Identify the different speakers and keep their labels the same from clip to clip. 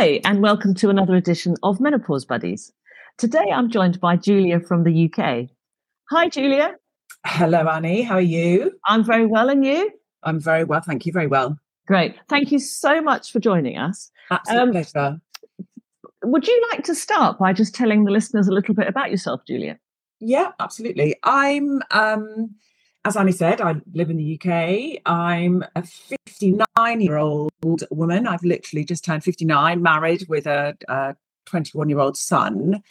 Speaker 1: Hi, and welcome to another edition of Menopause Buddies. Today I'm joined by Julia from the UK. Hi, Julia.
Speaker 2: Hello, Annie. How are you?
Speaker 1: I'm very well, and you?
Speaker 2: I'm very well. Thank you. Very well.
Speaker 1: Great. Thank you so much for joining us.
Speaker 2: Absolute um, pleasure.
Speaker 1: Would you like to start by just telling the listeners a little bit about yourself, Julia?
Speaker 2: Yeah, absolutely. I'm, um, as Annie said, I live in the UK. I'm a 59 year old woman. I've literally just turned 59, married with a 21 year old son.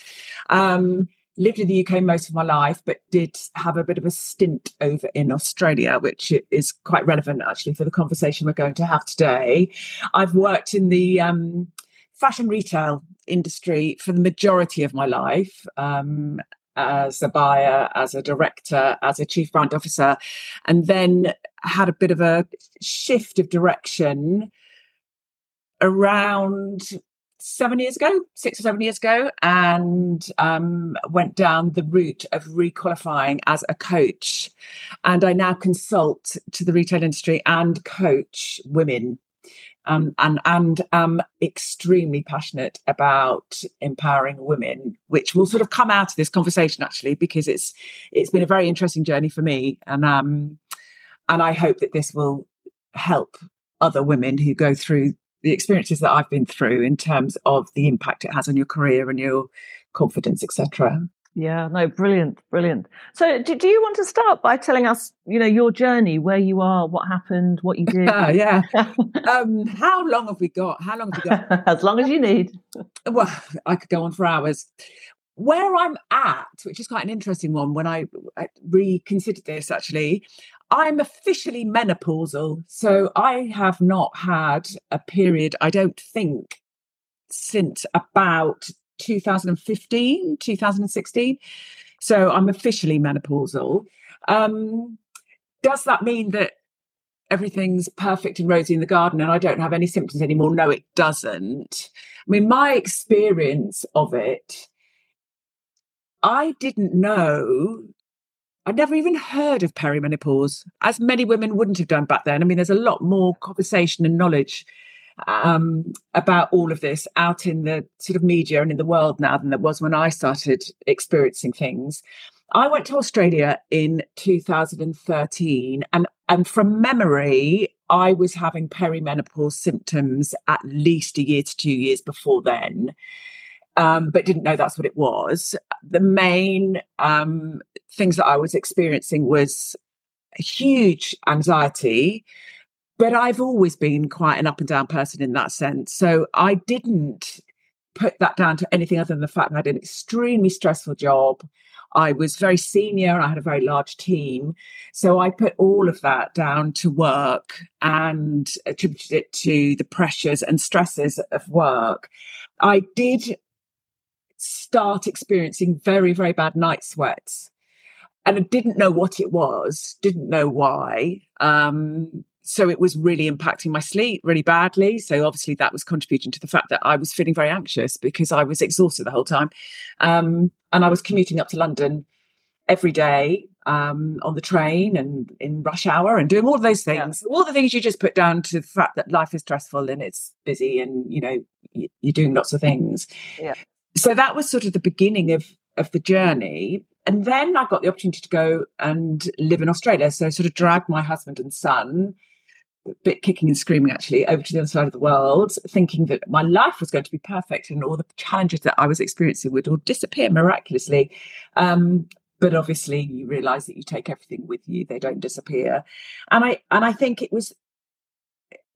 Speaker 2: Um, lived in the UK most of my life, but did have a bit of a stint over in Australia, which is quite relevant actually for the conversation we're going to have today. I've worked in the um, fashion retail industry for the majority of my life. Um, as a buyer, as a director, as a chief brand officer, and then had a bit of a shift of direction around seven years ago, six or seven years ago, and um, went down the route of requalifying as a coach. And I now consult to the retail industry and coach women. Um, and and am extremely passionate about empowering women, which will sort of come out of this conversation actually, because it's it's been a very interesting journey for me, and um, and I hope that this will help other women who go through the experiences that I've been through in terms of the impact it has on your career and your confidence, etc.
Speaker 1: Yeah, no, brilliant, brilliant. So, do, do you want to start by telling us, you know, your journey, where you are, what happened, what you did?
Speaker 2: Uh, yeah. um, how long have we got? How long have we got?
Speaker 1: as long as you need.
Speaker 2: well, I could go on for hours. Where I'm at, which is quite an interesting one, when I, I reconsidered this, actually, I'm officially menopausal. So I have not had a period, I don't think, since about 2015, 2016. So I'm officially menopausal. Um, does that mean that everything's perfect and rosy in the garden and I don't have any symptoms anymore? No, it doesn't. I mean, my experience of it, I didn't know I'd never even heard of perimenopause, as many women wouldn't have done back then. I mean, there's a lot more conversation and knowledge um, about all of this out in the sort of media and in the world now than there was when I started experiencing things. I went to Australia in 2013, and, and from memory, I was having perimenopause symptoms at least a year to two years before then um, but didn't know that's what it was. The main um, things that I was experiencing was huge anxiety, but I've always been quite an up and down person in that sense. So I didn't put that down to anything other than the fact that I had an extremely stressful job. I was very senior, I had a very large team. So I put all of that down to work and attributed it to the pressures and stresses of work. I did start experiencing very, very bad night sweats. And I didn't know what it was, didn't know why. Um, so it was really impacting my sleep really badly. So obviously that was contributing to the fact that I was feeling very anxious because I was exhausted the whole time. Um, and I was commuting up to London every day um, on the train and in rush hour and doing all of those things, yeah. all the things you just put down to the fact that life is stressful and it's busy and you know you're doing lots of things. Yeah so that was sort of the beginning of of the journey and then i got the opportunity to go and live in australia so I sort of dragged my husband and son bit kicking and screaming actually over to the other side of the world thinking that my life was going to be perfect and all the challenges that i was experiencing would all disappear miraculously. Um, but obviously you realize that you take everything with you they don't disappear. And i and i think it was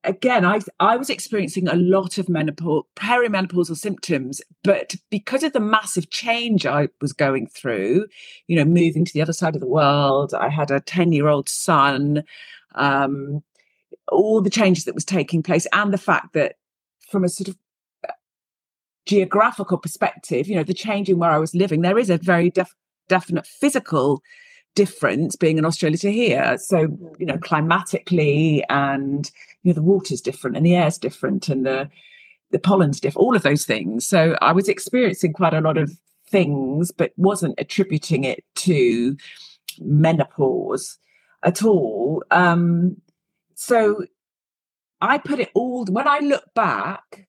Speaker 2: again, I I was experiencing a lot of menopause, perimenopausal symptoms, but because of the massive change I was going through, you know, moving to the other side of the world, I had a ten year old son, um, all the changes that was taking place, and the fact that from a sort of uh, geographical perspective, you know, the change in where I was living, there is a very def- definite physical difference being in Australia to here. So, you know, climatically and you know, the water's different and the air's different and the the pollen's different, all of those things. So I was experiencing quite a lot of things, but wasn't attributing it to menopause at all. Um, so I put it all when I look back,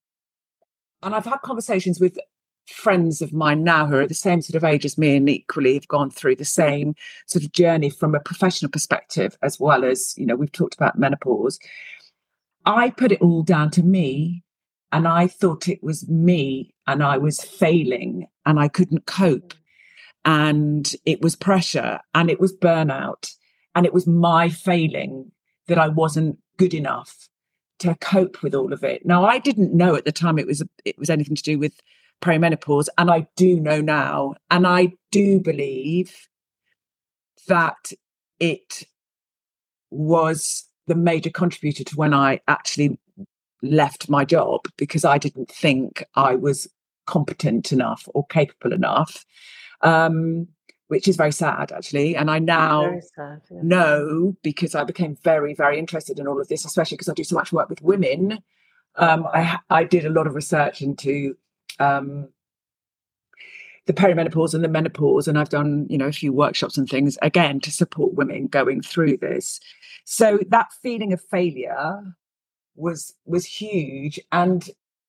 Speaker 2: and I've had conversations with friends of mine now who are at the same sort of age as me and equally have gone through the same sort of journey from a professional perspective as well as you know we've talked about menopause. I put it all down to me and i thought it was me and i was failing and i couldn't cope and it was pressure and it was burnout and it was my failing that i wasn't good enough to cope with all of it now i didn't know at the time it was it was anything to do with perimenopause. And I do know now, and I do believe that it was the major contributor to when I actually left my job because I didn't think I was competent enough or capable enough. Um, which is very sad actually. And I now sad, yeah. know because I became very, very interested in all of this, especially because I do so much work with women. Um, I, I did a lot of research into um, the perimenopause and the menopause, and I've done you know a few workshops and things again to support women going through this. So that feeling of failure was was huge, and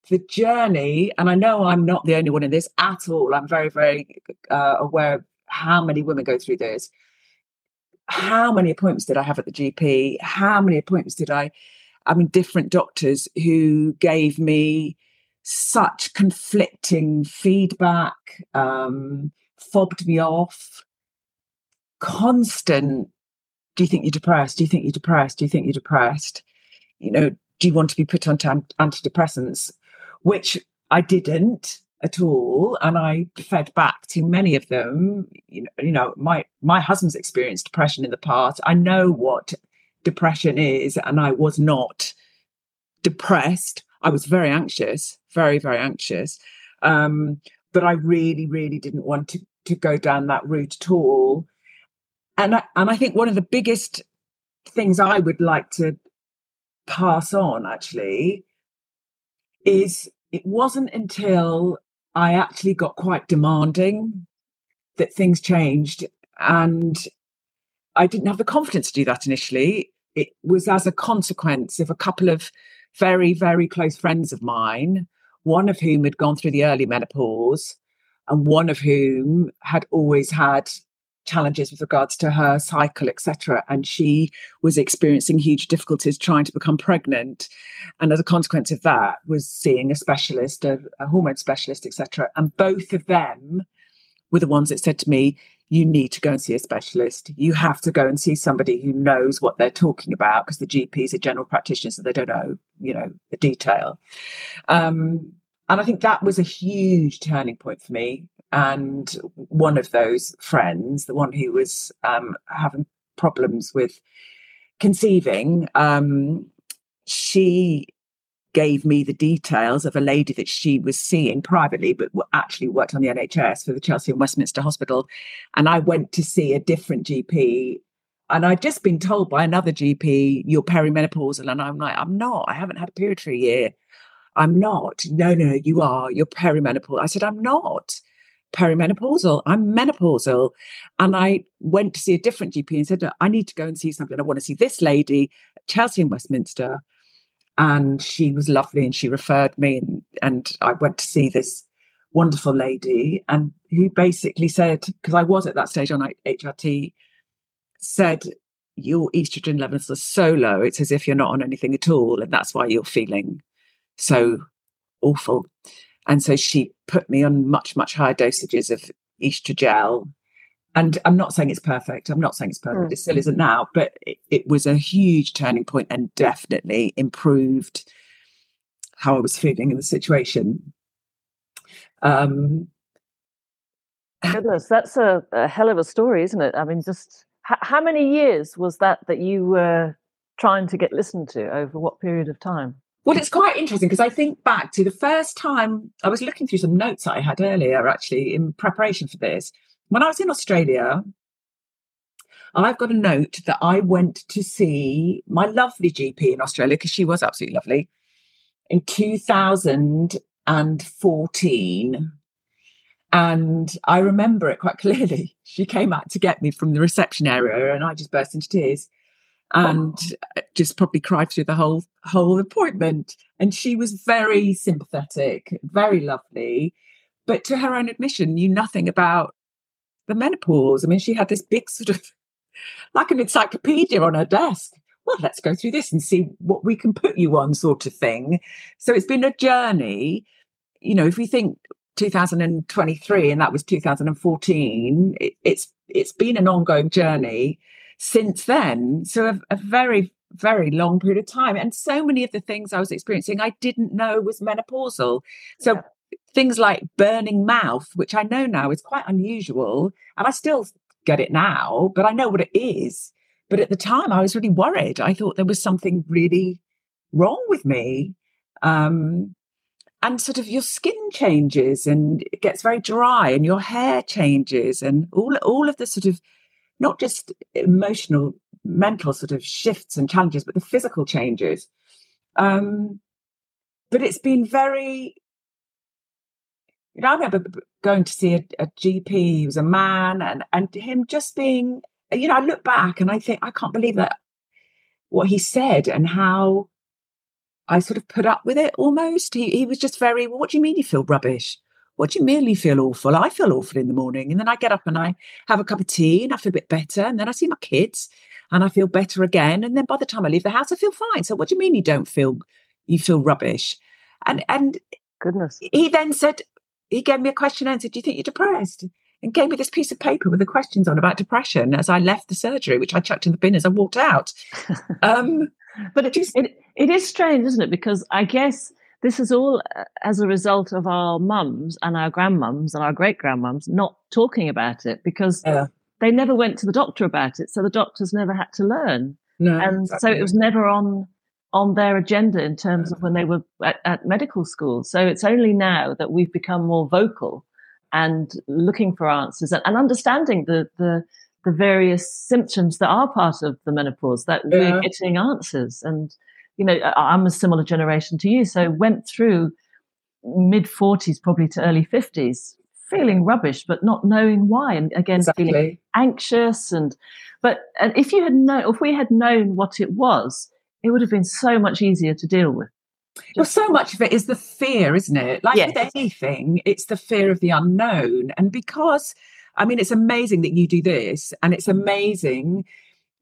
Speaker 2: the journey. And I know I'm not the only one in this at all. I'm very very uh, aware of how many women go through this. How many appointments did I have at the GP? How many appointments did I? I mean, different doctors who gave me such conflicting feedback, um, fobbed me off, constant. Do you think you're depressed? Do you think you're depressed? Do you think you're depressed? You know, do you want to be put on antidepressants? Which I didn't at all, and I fed back to many of them. You know, you know, my my husband's experienced depression in the past. I know what depression is, and I was not depressed. I was very anxious, very, very anxious. Um, but I really, really didn't want to, to go down that route at all. And I, and I think one of the biggest things I would like to pass on actually is it wasn't until I actually got quite demanding that things changed. And I didn't have the confidence to do that initially. It was as a consequence of a couple of very, very close friends of mine, one of whom had gone through the early menopause, and one of whom had always had challenges with regards to her cycle, etc. And she was experiencing huge difficulties trying to become pregnant. And as a consequence of that, was seeing a specialist, a, a hormone specialist, etc. And both of them were the ones that said to me, you need to go and see a specialist. You have to go and see somebody who knows what they're talking about because the GPs are general practitioners and they don't know, you know, the detail. Um, and I think that was a huge turning point for me. And one of those friends, the one who was um, having problems with conceiving, um, she gave me the details of a lady that she was seeing privately, but actually worked on the NHS for the Chelsea and Westminster Hospital. And I went to see a different GP. And I'd just been told by another GP, you're perimenopausal. And I'm like, I'm not. I haven't had a period for a year. I'm not. No, no, you are. You're perimenopausal. I said, I'm not perimenopausal. I'm menopausal. And I went to see a different GP and said, I need to go and see something. I want to see this lady Chelsea and Westminster and she was lovely and she referred me and, and I went to see this wonderful lady and who basically said because I was at that stage on HRT said your estrogen levels are so low it's as if you're not on anything at all and that's why you're feeling so awful and so she put me on much much higher dosages of Oestrogel and I'm not saying it's perfect. I'm not saying it's perfect. Mm. It still isn't now, but it, it, was a huge turning point and definitely improved how I was feeling in the situation. Um,
Speaker 1: Goodness, that's a, a, hell of a story, isn't it? I mean, just h- how many years was that that you were trying to get listened to over what period of time?
Speaker 2: Well, it's quite interesting because I think back to the first time I was looking through some notes I had earlier, actually, in preparation for this when I was in Australia, I've got a note that I went to see my lovely GP in Australia because she was absolutely lovely in 2014. And I remember it quite clearly. She came out to get me from the reception area and I just burst into tears. Oh. and uh, just probably cried through the whole whole appointment. And she was very sympathetic, very lovely, but to her own admission, knew nothing about the menopause. I mean, she had this big sort of like an encyclopedia on her desk. Well, let's go through this and see what we can put you on, sort of thing. So it's been a journey. You know, if we think 2023 and that was 2014, it, it's it's been an ongoing journey since then. So a, a very very long period of time, and so many of the things I was experiencing, I didn't know was menopausal. So. Yeah things like burning mouth, which I know now is quite unusual, and I still get it now, but I know what it is. But at the time, I was really worried. I thought there was something really wrong with me. Um, and sort of your skin changes and it gets very dry and your hair changes and all, all of the sort of not just emotional, mental sort of shifts and challenges, but the physical changes. Um, but it's been very you know, I remember going to see a, a GP, he was a man, and and him just being, you know, I look back and I think I can't believe that what he said and how I sort of put up with it almost. He he was just very, well, what do you mean you feel rubbish? What do you mean you feel awful? I feel awful in the morning. And then I get up and I have a cup of tea and I feel a bit better. And then I see my kids and I feel better again. And then by the time I leave the house, I feel fine. So what do you mean you don't feel you feel rubbish? And and
Speaker 1: goodness.
Speaker 2: He then said, he gave me a question and said, Do you think you're depressed? And gave me this piece of paper with the questions on about depression as I left the surgery, which I chucked in the bin as I walked out.
Speaker 1: Um, but it, it, it is strange, isn't it? Because I guess this is all uh, as a result of our mums and our grandmums and our great grandmums not talking about it because yeah. they never went to the doctor about it. So the doctors never had to learn. No, and exactly. so it was never on on their agenda in terms of when they were at, at, medical school. So it's only now that we've become more vocal and looking for answers and, and understanding the, the, the various symptoms that are part of the menopause that yeah. we're getting answers. And you know, I'm a similar generation to you, so went through mid 40s, probably to early 50s, feeling rubbish, but not knowing why, and again exactly. feeling anxious. And but and if you had known, if we had known what it was, it would have been so much easier to deal with.
Speaker 2: Just well, so much of it is the fear, isn't it? Like yes. with anything, it's the fear of the unknown. And because, I mean, it's amazing that you do this, and it's amazing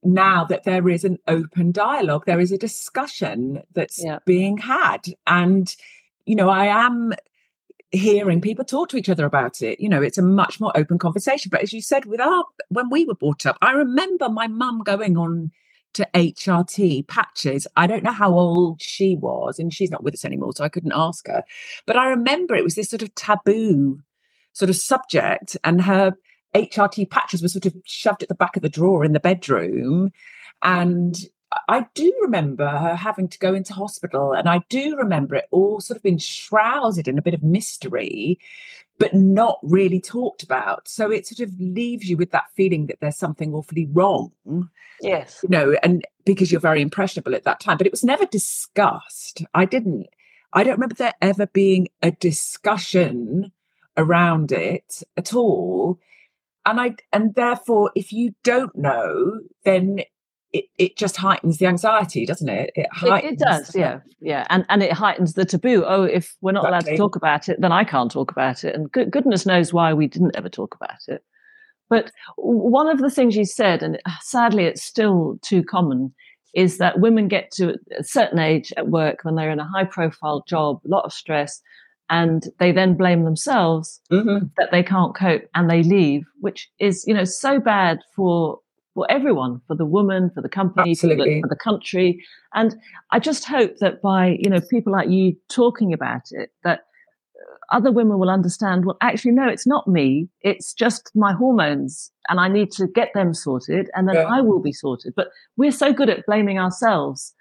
Speaker 2: now that there is an open dialogue, there is a discussion that's yeah. being had. And, you know, I am hearing people talk to each other about it. You know, it's a much more open conversation. But as you said, with our, when we were brought up, I remember my mum going on to HRT patches. I don't know how old she was, and she's not with us anymore, so I couldn't ask her. But I remember it was this sort of taboo sort of subject, and her HRT patches were sort of shoved at the back of the drawer in the bedroom. And I do remember her having to go into hospital, and I do remember it all sort of being shrouded in a bit of mystery, but not really talked about. So it sort of leaves you with that feeling that there's something awfully wrong.
Speaker 1: Yes.
Speaker 2: You know, and because you're very impressionable at that time, but it was never discussed. I didn't, I don't remember there ever being a discussion around it at all and i and therefore if you don't know then it, it just heightens the anxiety doesn't it?
Speaker 1: It, it, it does yeah yeah. And and it heightens the taboo. Oh if we're not exactly. allowed to talk about it then i can't talk about it. And good, goodness knows why we didn't ever talk about it. But one of the things you said and uh, sadly it's still too common is that women get to a certain age at work when they're in a high profile job a lot of stress and they then blame themselves mm-hmm. that they can't cope and they leave, which is, you know, so bad for for everyone, for the woman, for the company, for the, for the, country. And I just hope that by, you know, people like you talking about it, that other women will understand, well, actually, no, it's not me. It's just my hormones and I need to get them sorted and then yeah. I will be sorted. But we're so good at blaming ourselves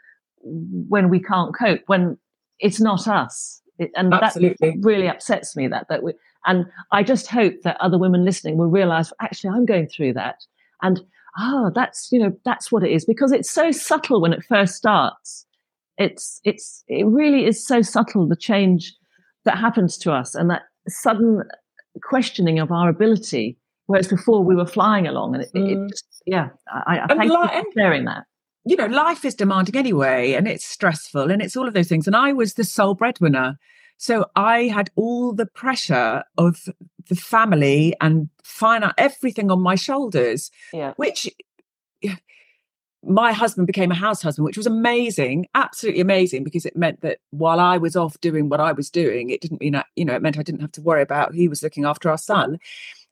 Speaker 1: when we can't cope, when it's not us. It, and Absolutely. that really upsets me that that we, and I just hope that other women listening will realize actually I'm going through that and oh that's you know that's what it is because it's so subtle when it first starts it's it's it really is so subtle the change that happens to us and that sudden questioning of our ability whereas before we were flying along and it, mm. it just yeah I, I thank like, you for sharing that
Speaker 2: you know, life is demanding anyway, and it's stressful, and it's all of those things. And I was the sole breadwinner. So I had all the pressure of the family and finance, everything on my shoulders,
Speaker 1: yeah.
Speaker 2: which my husband became a house husband, which was amazing, absolutely amazing, because it meant that while I was off doing what I was doing, it didn't mean, you know, it meant I didn't have to worry about he was looking after our son.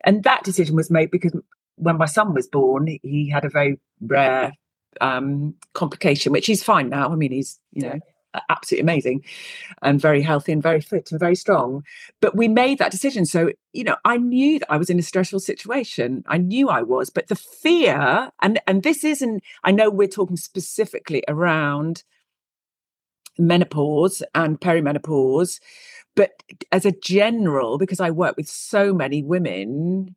Speaker 2: And that decision was made because when my son was born, he had a very rare um, complication, which he's fine now. I mean, he's, you know, absolutely amazing and very healthy and very fit and very strong. But we made that decision. So, you know, I knew that I was in a stressful situation. I knew I was, but the fear, and and this isn't, I know we're talking specifically around menopause and perimenopause, but as a general, because I work with so many women,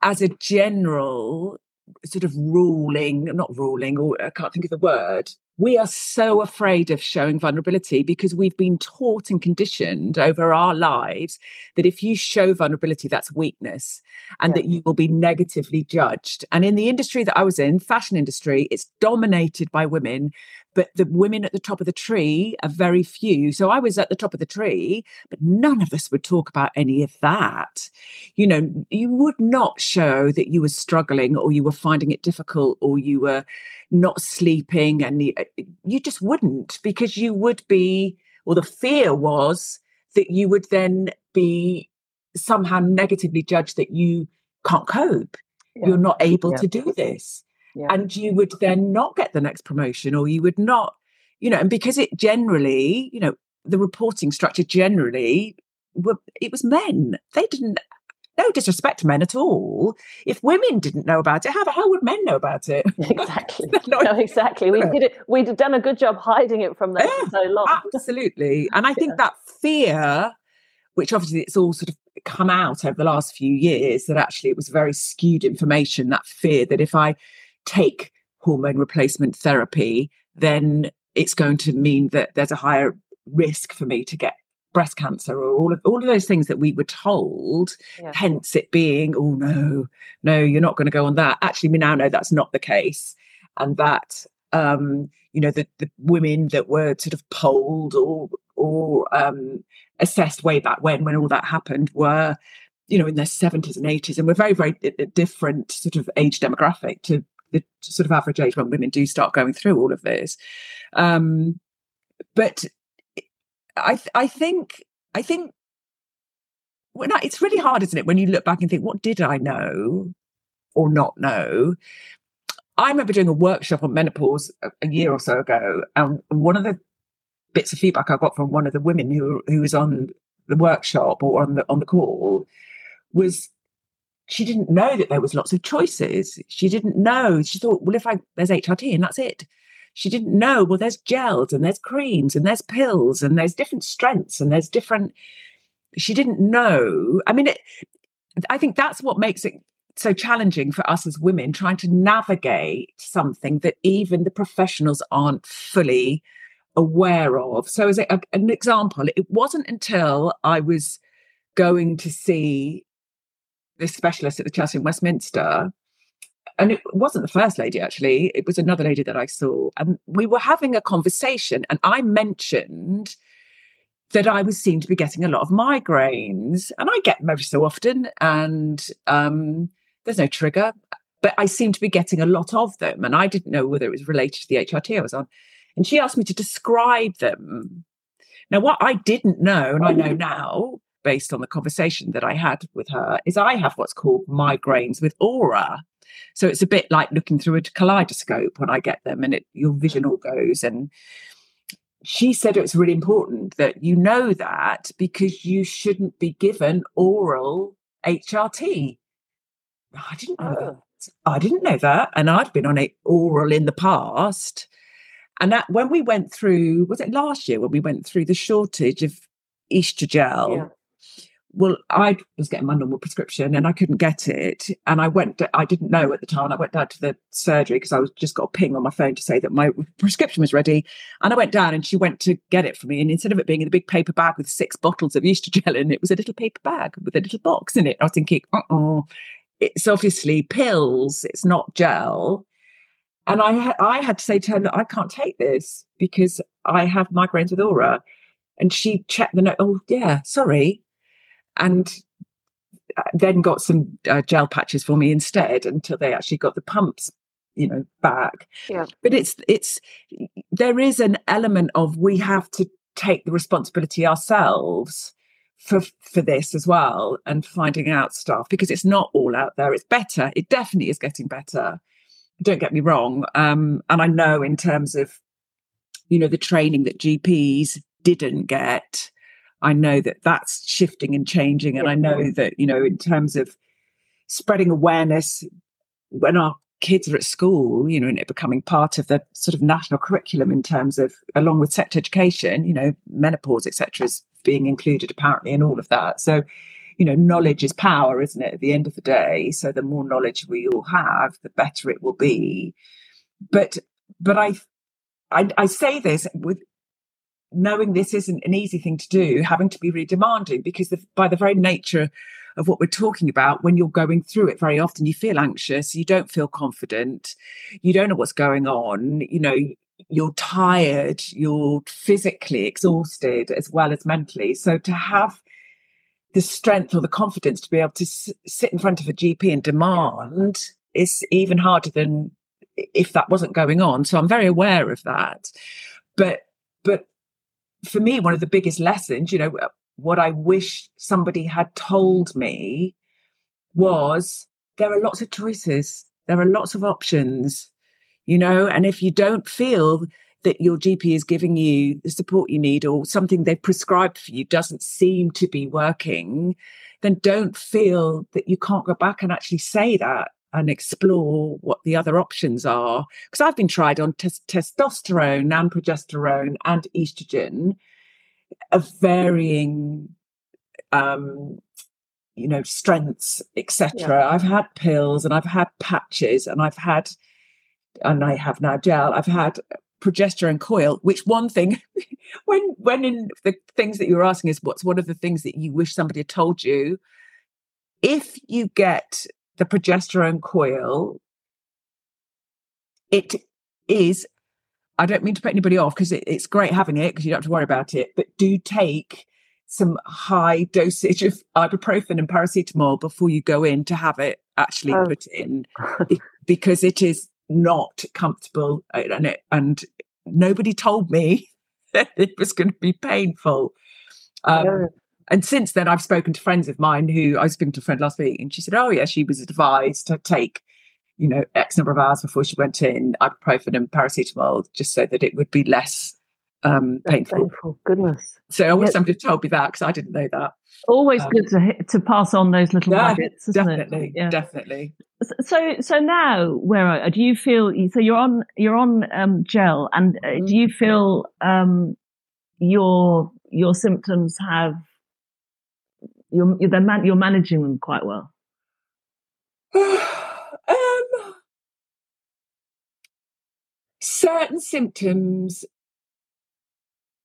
Speaker 2: as a general sort of ruling, not ruling, or I can't think of the word, we are so afraid of showing vulnerability because we've been taught and conditioned over our lives that if you show vulnerability, that's weakness and yeah. that you will be negatively judged. And in the industry that I was in, fashion industry, it's dominated by women but the women at the top of the tree are very few. So I was at the top of the tree, but none of us would talk about any of that. You know, you would not show that you were struggling or you were finding it difficult or you were not sleeping and you, uh, you just wouldn't because you would be, or the fear was that you would then be somehow negatively judged that you can't cope. Yeah. You're not able yeah. to do this yeah. and you would then not get the next promotion or you would not you know and because it generally you know the reporting structure generally were, it was men they didn't no disrespect to men at all. If women didn't know about it, how the hell would men know about it?
Speaker 1: Exactly. no, exactly. We did it. We'd done a good job hiding it from them yeah, for so long.
Speaker 2: Absolutely. And I think yeah. that fear, which obviously it's all sort of come out over the last few years, that actually it was very skewed information. That fear that if I take hormone replacement therapy, then it's going to mean that there's a higher risk for me to get breast cancer or all of all of those things that we were told yeah. hence it being oh no no you're not going to go on that actually we now know that's not the case and that um you know the, the women that were sort of polled or or um assessed way back when when all that happened were you know in their 70s and 80s and we're very very different sort of age demographic to the sort of average age when women do start going through all of this. Um, but I, I think, I think when I, it's really hard, isn't it, when you look back and think, what did I know or not know? I remember doing a workshop on menopause a, a year or so ago, and one of the bits of feedback I got from one of the women who who was on the workshop or on the on the call was she didn't know that there was lots of choices. She didn't know. She thought, well, if I there's HRT and that's it. She didn't know, well, there's gels and there's creams and there's pills and there's different strengths and there's different. She didn't know. I mean, it, I think that's what makes it so challenging for us as women trying to navigate something that even the professionals aren't fully aware of. So, as a, an example, it wasn't until I was going to see this specialist at the Chelsea and Westminster. And it wasn't the first lady, actually. It was another lady that I saw. And we were having a conversation, and I mentioned that I was seen to be getting a lot of migraines. And I get them every so often, and um, there's no trigger, but I seem to be getting a lot of them. And I didn't know whether it was related to the HRT I was on. And she asked me to describe them. Now, what I didn't know, and I know now, based on the conversation that I had with her, is I have what's called migraines with aura. So it's a bit like looking through a kaleidoscope when I get them, and it, your vision all goes. And she said it's really important that you know that because you shouldn't be given oral HRT. I didn't know oh. that. I didn't know that, and I'd been on it oral in the past. And that when we went through, was it last year when we went through the shortage of Oestrogel? Yeah well, I was getting my normal prescription and I couldn't get it. And I went, I didn't know at the time. I went down to the surgery because I was just got a ping on my phone to say that my prescription was ready. And I went down and she went to get it for me. And instead of it being in a big paper bag with six bottles of Oestrogel in it, was a little paper bag with a little box in it. I was thinking, uh oh, it's obviously pills, it's not gel. and I had I had to say to her, Look, I can't take this because I have migraines with aura. And she checked the note. Oh yeah, sorry, and uh, then got some uh, gel patches for me instead until they actually got the pumps you know back.
Speaker 1: Yeah.
Speaker 2: But it's it's there is an element of we have to take the responsibility ourselves for for this as well and finding out stuff because it's not all out there. It's better. It definitely is getting better. Don't get me wrong um and i know in terms of you know the training that gps didn't get i know that that's shifting and changing and i know that you know in terms of spreading awareness when our kids are at school, you know, and it becoming part of the sort of national curriculum in terms of, along with sex education, you know, menopause, etc., is being included apparently in all of that. So, you know, knowledge is power, isn't it? At the end of the day, so the more knowledge we all have, the better it will be. But, but I, I, I say this with knowing this isn't an easy thing to do, having to be really demanding because the, by the very nature of what we're talking about when you're going through it very often you feel anxious you don't feel confident you don't know what's going on you know you're tired you're physically exhausted as well as mentally. So to have the strength or the confidence to be able to s- sit in front of a gp and demand is even harder than if that wasn't going on. So i'm very aware of that. But for me one of the biggest lessons you know uh, what I wish somebody had told me was there are lots of choices, there are lots of options, you know, and if you don't feel that your GP is giving you the support you need or something they've prescribed for you doesn't seem to be working, then don't feel that you can't go back and actually say that and explore what the other options are. Because I've been tried on testosterone and progesterone and estrogen of varying um you know strengths etc yeah. i've had pills and i've had patches and i've had and i have now gel i've had progesterone coil which one thing when when in the things that you were asking is what's one of the things that you wish somebody had told you if you get the progesterone coil it is I don't mean to put anybody off because it, it's great having it because you don't have to worry about it, but do take some high dosage of ibuprofen and paracetamol before you go in to have it actually oh. put in because it is not comfortable and it, and nobody told me that it was going to be painful. Um. And since then, I've spoken to friends of mine who I was speaking to a friend last week, and she said, "Oh yeah, she was advised to take you know, X number of hours before she went in, ibuprofen and paracetamol, just so that it would be less um, painful. painful.
Speaker 1: Goodness.
Speaker 2: So I wish somebody told me that because I didn't know that.
Speaker 1: Always um, good to to pass on those little yeah, nuggets, isn't
Speaker 2: definitely,
Speaker 1: it? Yeah,
Speaker 2: definitely.
Speaker 1: So so now, where are, do you feel? So you're on you're on um, gel, and uh, mm-hmm. do you feel um, your your symptoms have you're you're, man, you're managing them quite well?
Speaker 2: um, certain symptoms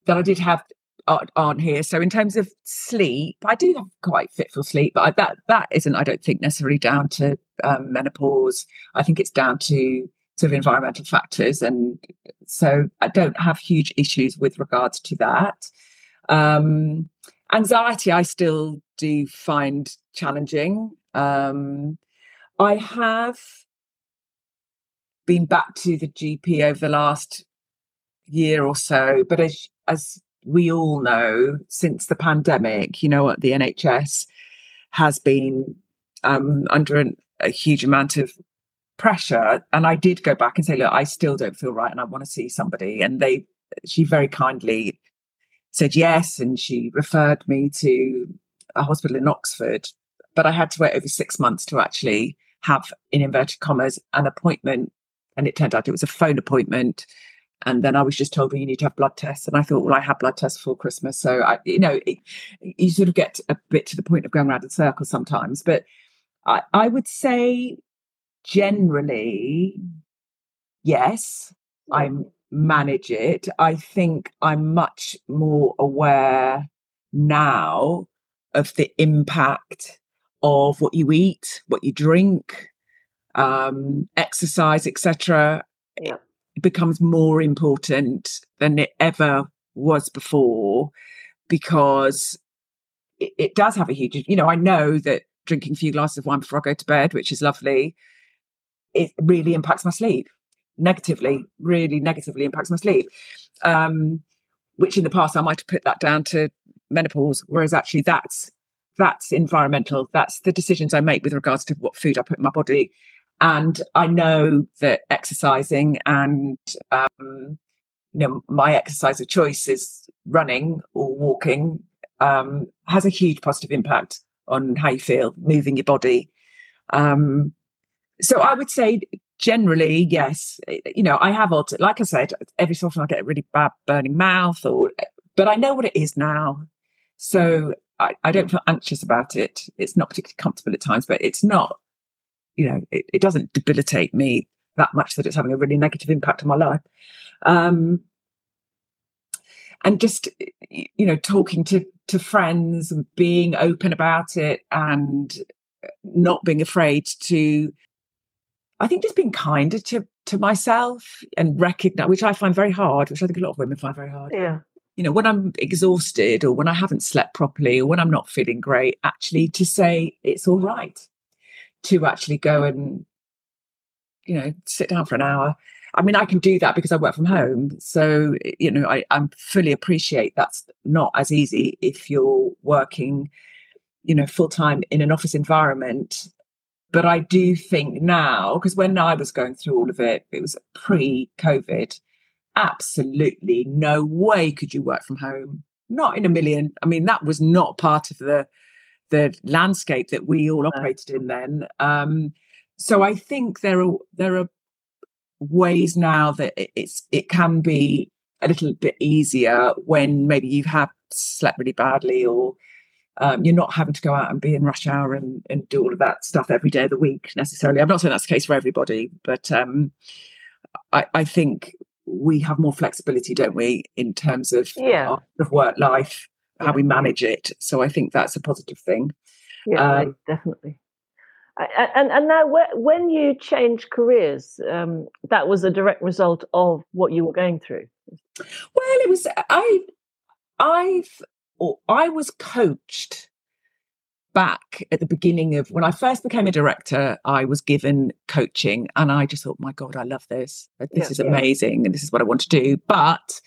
Speaker 2: that I did have aren't, here. So in terms of sleep, I do have quite fitful sleep, but I, that that isn't, I don't think, necessarily down to um, menopause. I think it's down to sort of environmental factors, and so I don't have huge issues with regards to that. Um, anxiety, I still do find challenging. Um, I have been back to the GP over the last year or so, but as as we all know, since the pandemic, you know what the NHS has been um, under an, a huge amount of pressure. And I did go back and say, look, I still don't feel right, and I want to see somebody. And they, she very kindly said yes, and she referred me to a hospital in Oxford. But I had to wait over six months to actually have, in inverted commas, an appointment and it turned out it was a phone appointment. And then I was just told, well, you need to have blood tests. And I thought, well, I had blood tests before Christmas. So, I, you know, it, you sort of get a bit to the point of going around in circles sometimes. But I, I would say generally, yes, I manage it. I think I'm much more aware now of the impact of what you eat, what you drink, um, exercise, etc. yeah. it becomes more important than it ever was before because it, it does have a huge, you know, I know that drinking a few glasses of wine before I go to bed, which is lovely, it really impacts my sleep negatively, really negatively impacts my sleep. Um, which in the past I might have put that down to menopause, whereas actually that's that's environmental. That's the decisions I make with regards to what food I put in my body. And I know that exercising and um, you know my exercise of choice is running or walking um, has a huge positive impact on how you feel, moving your body. Um, so I would say generally, yes, eh, eh, you know, I have altered, like I said, every so often I get a really bad burning mouth or, eh, but I know what it is now. So I, I don't feel anxious about it. It's not particularly comfortable at times, but it's not, you know, it, it doesn't debilitate me that much that it's having a really negative impact on my life. Um, and just you know talking to to friends and being open about it and not being afraid to I think just being kinder to to myself and recognize, which I find very hard, which I think a lot of women find very hard.
Speaker 1: Yeah.
Speaker 2: You know, when I'm exhausted or when I haven't slept properly or when I'm not feeling great, actually to say it's all right to actually go and, you know, sit down for an hour. I mean, I can do that because I work from home. So, you know, I, I fully appreciate that's not as easy if you're working, you know, full time in an office environment but I do think now, because when I was going through all of it, it was pre COVID, absolutely no way could you work from home. Not in a million. I mean, that was not part of the the landscape that we all operated in then. Um, so I think there are there are ways now that it's it can be a little bit easier when maybe you have slept really badly or um, you're not having to go out and be in rush hour and, and do all of that stuff every day of the week necessarily. I'm not saying that's the case for everybody, but um, I, I, think we have more flexibility, don't we, in terms of,
Speaker 1: yeah.
Speaker 2: of work life, how we manage it. So I think that's a positive thing.
Speaker 1: Yeah, um, definitely. And and now, when you changed careers, um, that was a direct result of what you were going through.
Speaker 2: Well, it was I. I've or I was coached back at the beginning of when I first became a director, I was given coaching and I just thought, my God, I love this. This is amazing. And this is what I want to do. But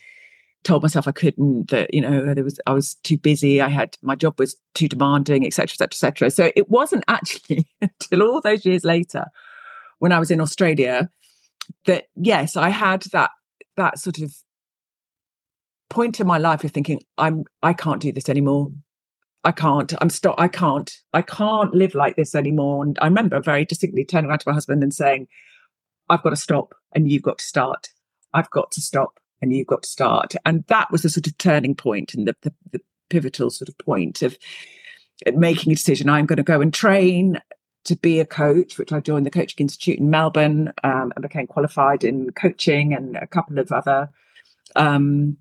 Speaker 2: told myself I couldn't, that, you know, there was, I was too busy. I had, my job was too demanding, etc., etc., etc. So it wasn't actually until all those years later when I was in Australia that, yes, I had that, that sort of point in my life of thinking i'm i can't do this anymore. I can't i'm stop i can't i can't live like this anymore. And i remember very distinctly turning around to my husband and saying i've got to stop and you've got to start. I've got to stop and you've got to start. And that was the sort of turning point and the, the, the pivotal sort of point of making a decision. I'm going to go and train to be a coach, which I joined the Coaching Institute in Melbourne um, and became qualified in coaching and a couple of other um,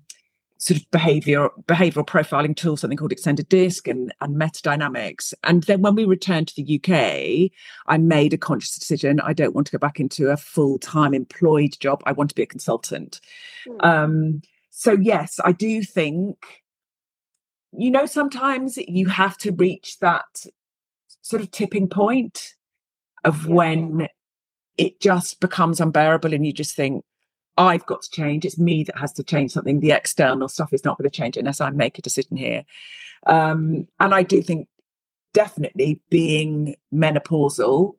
Speaker 2: sort of behavior behavioral profiling tool, something called extended disc and, and metadynamics. And then when we returned to the UK, I made a conscious decision. I don't want to go back into a full-time employed job. I want to be a consultant. Mm. Um, so yes, I do think, you know, sometimes you have to reach that sort of tipping point of yeah. when it just becomes unbearable and you just think I've got to change. It's me that has to change something. The external stuff is not going to change unless I make a decision here. Um, and I do think definitely being menopausal,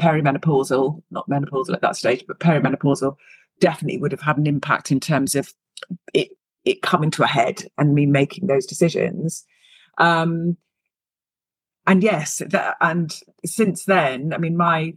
Speaker 2: perimenopausal, not menopausal at that stage, but perimenopausal, definitely would have had an impact in terms of it it coming to a head and me making those decisions. Um, and yes, that, and since then, I mean, my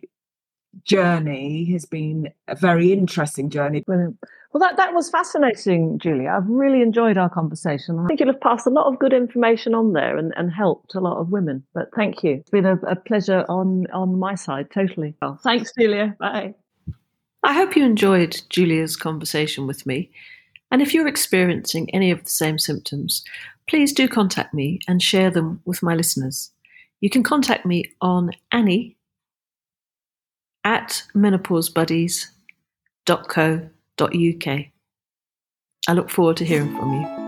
Speaker 2: journey has been a very interesting journey.
Speaker 1: Brilliant. Well, that, that was fascinating, Julia. I've really enjoyed our conversation. I think you'll have passed a lot of good information on there and, and helped a lot of women. But thank you. It's been a, a pleasure on, on my side, totally. Well, thanks, Julia. Bye. I hope you enjoyed Julia's conversation with me. And if you're experiencing any of the same symptoms, please do contact me and share them with my listeners. You can contact me on Annie at menopausebuddies.co.uk.
Speaker 3: I look forward to hearing from you.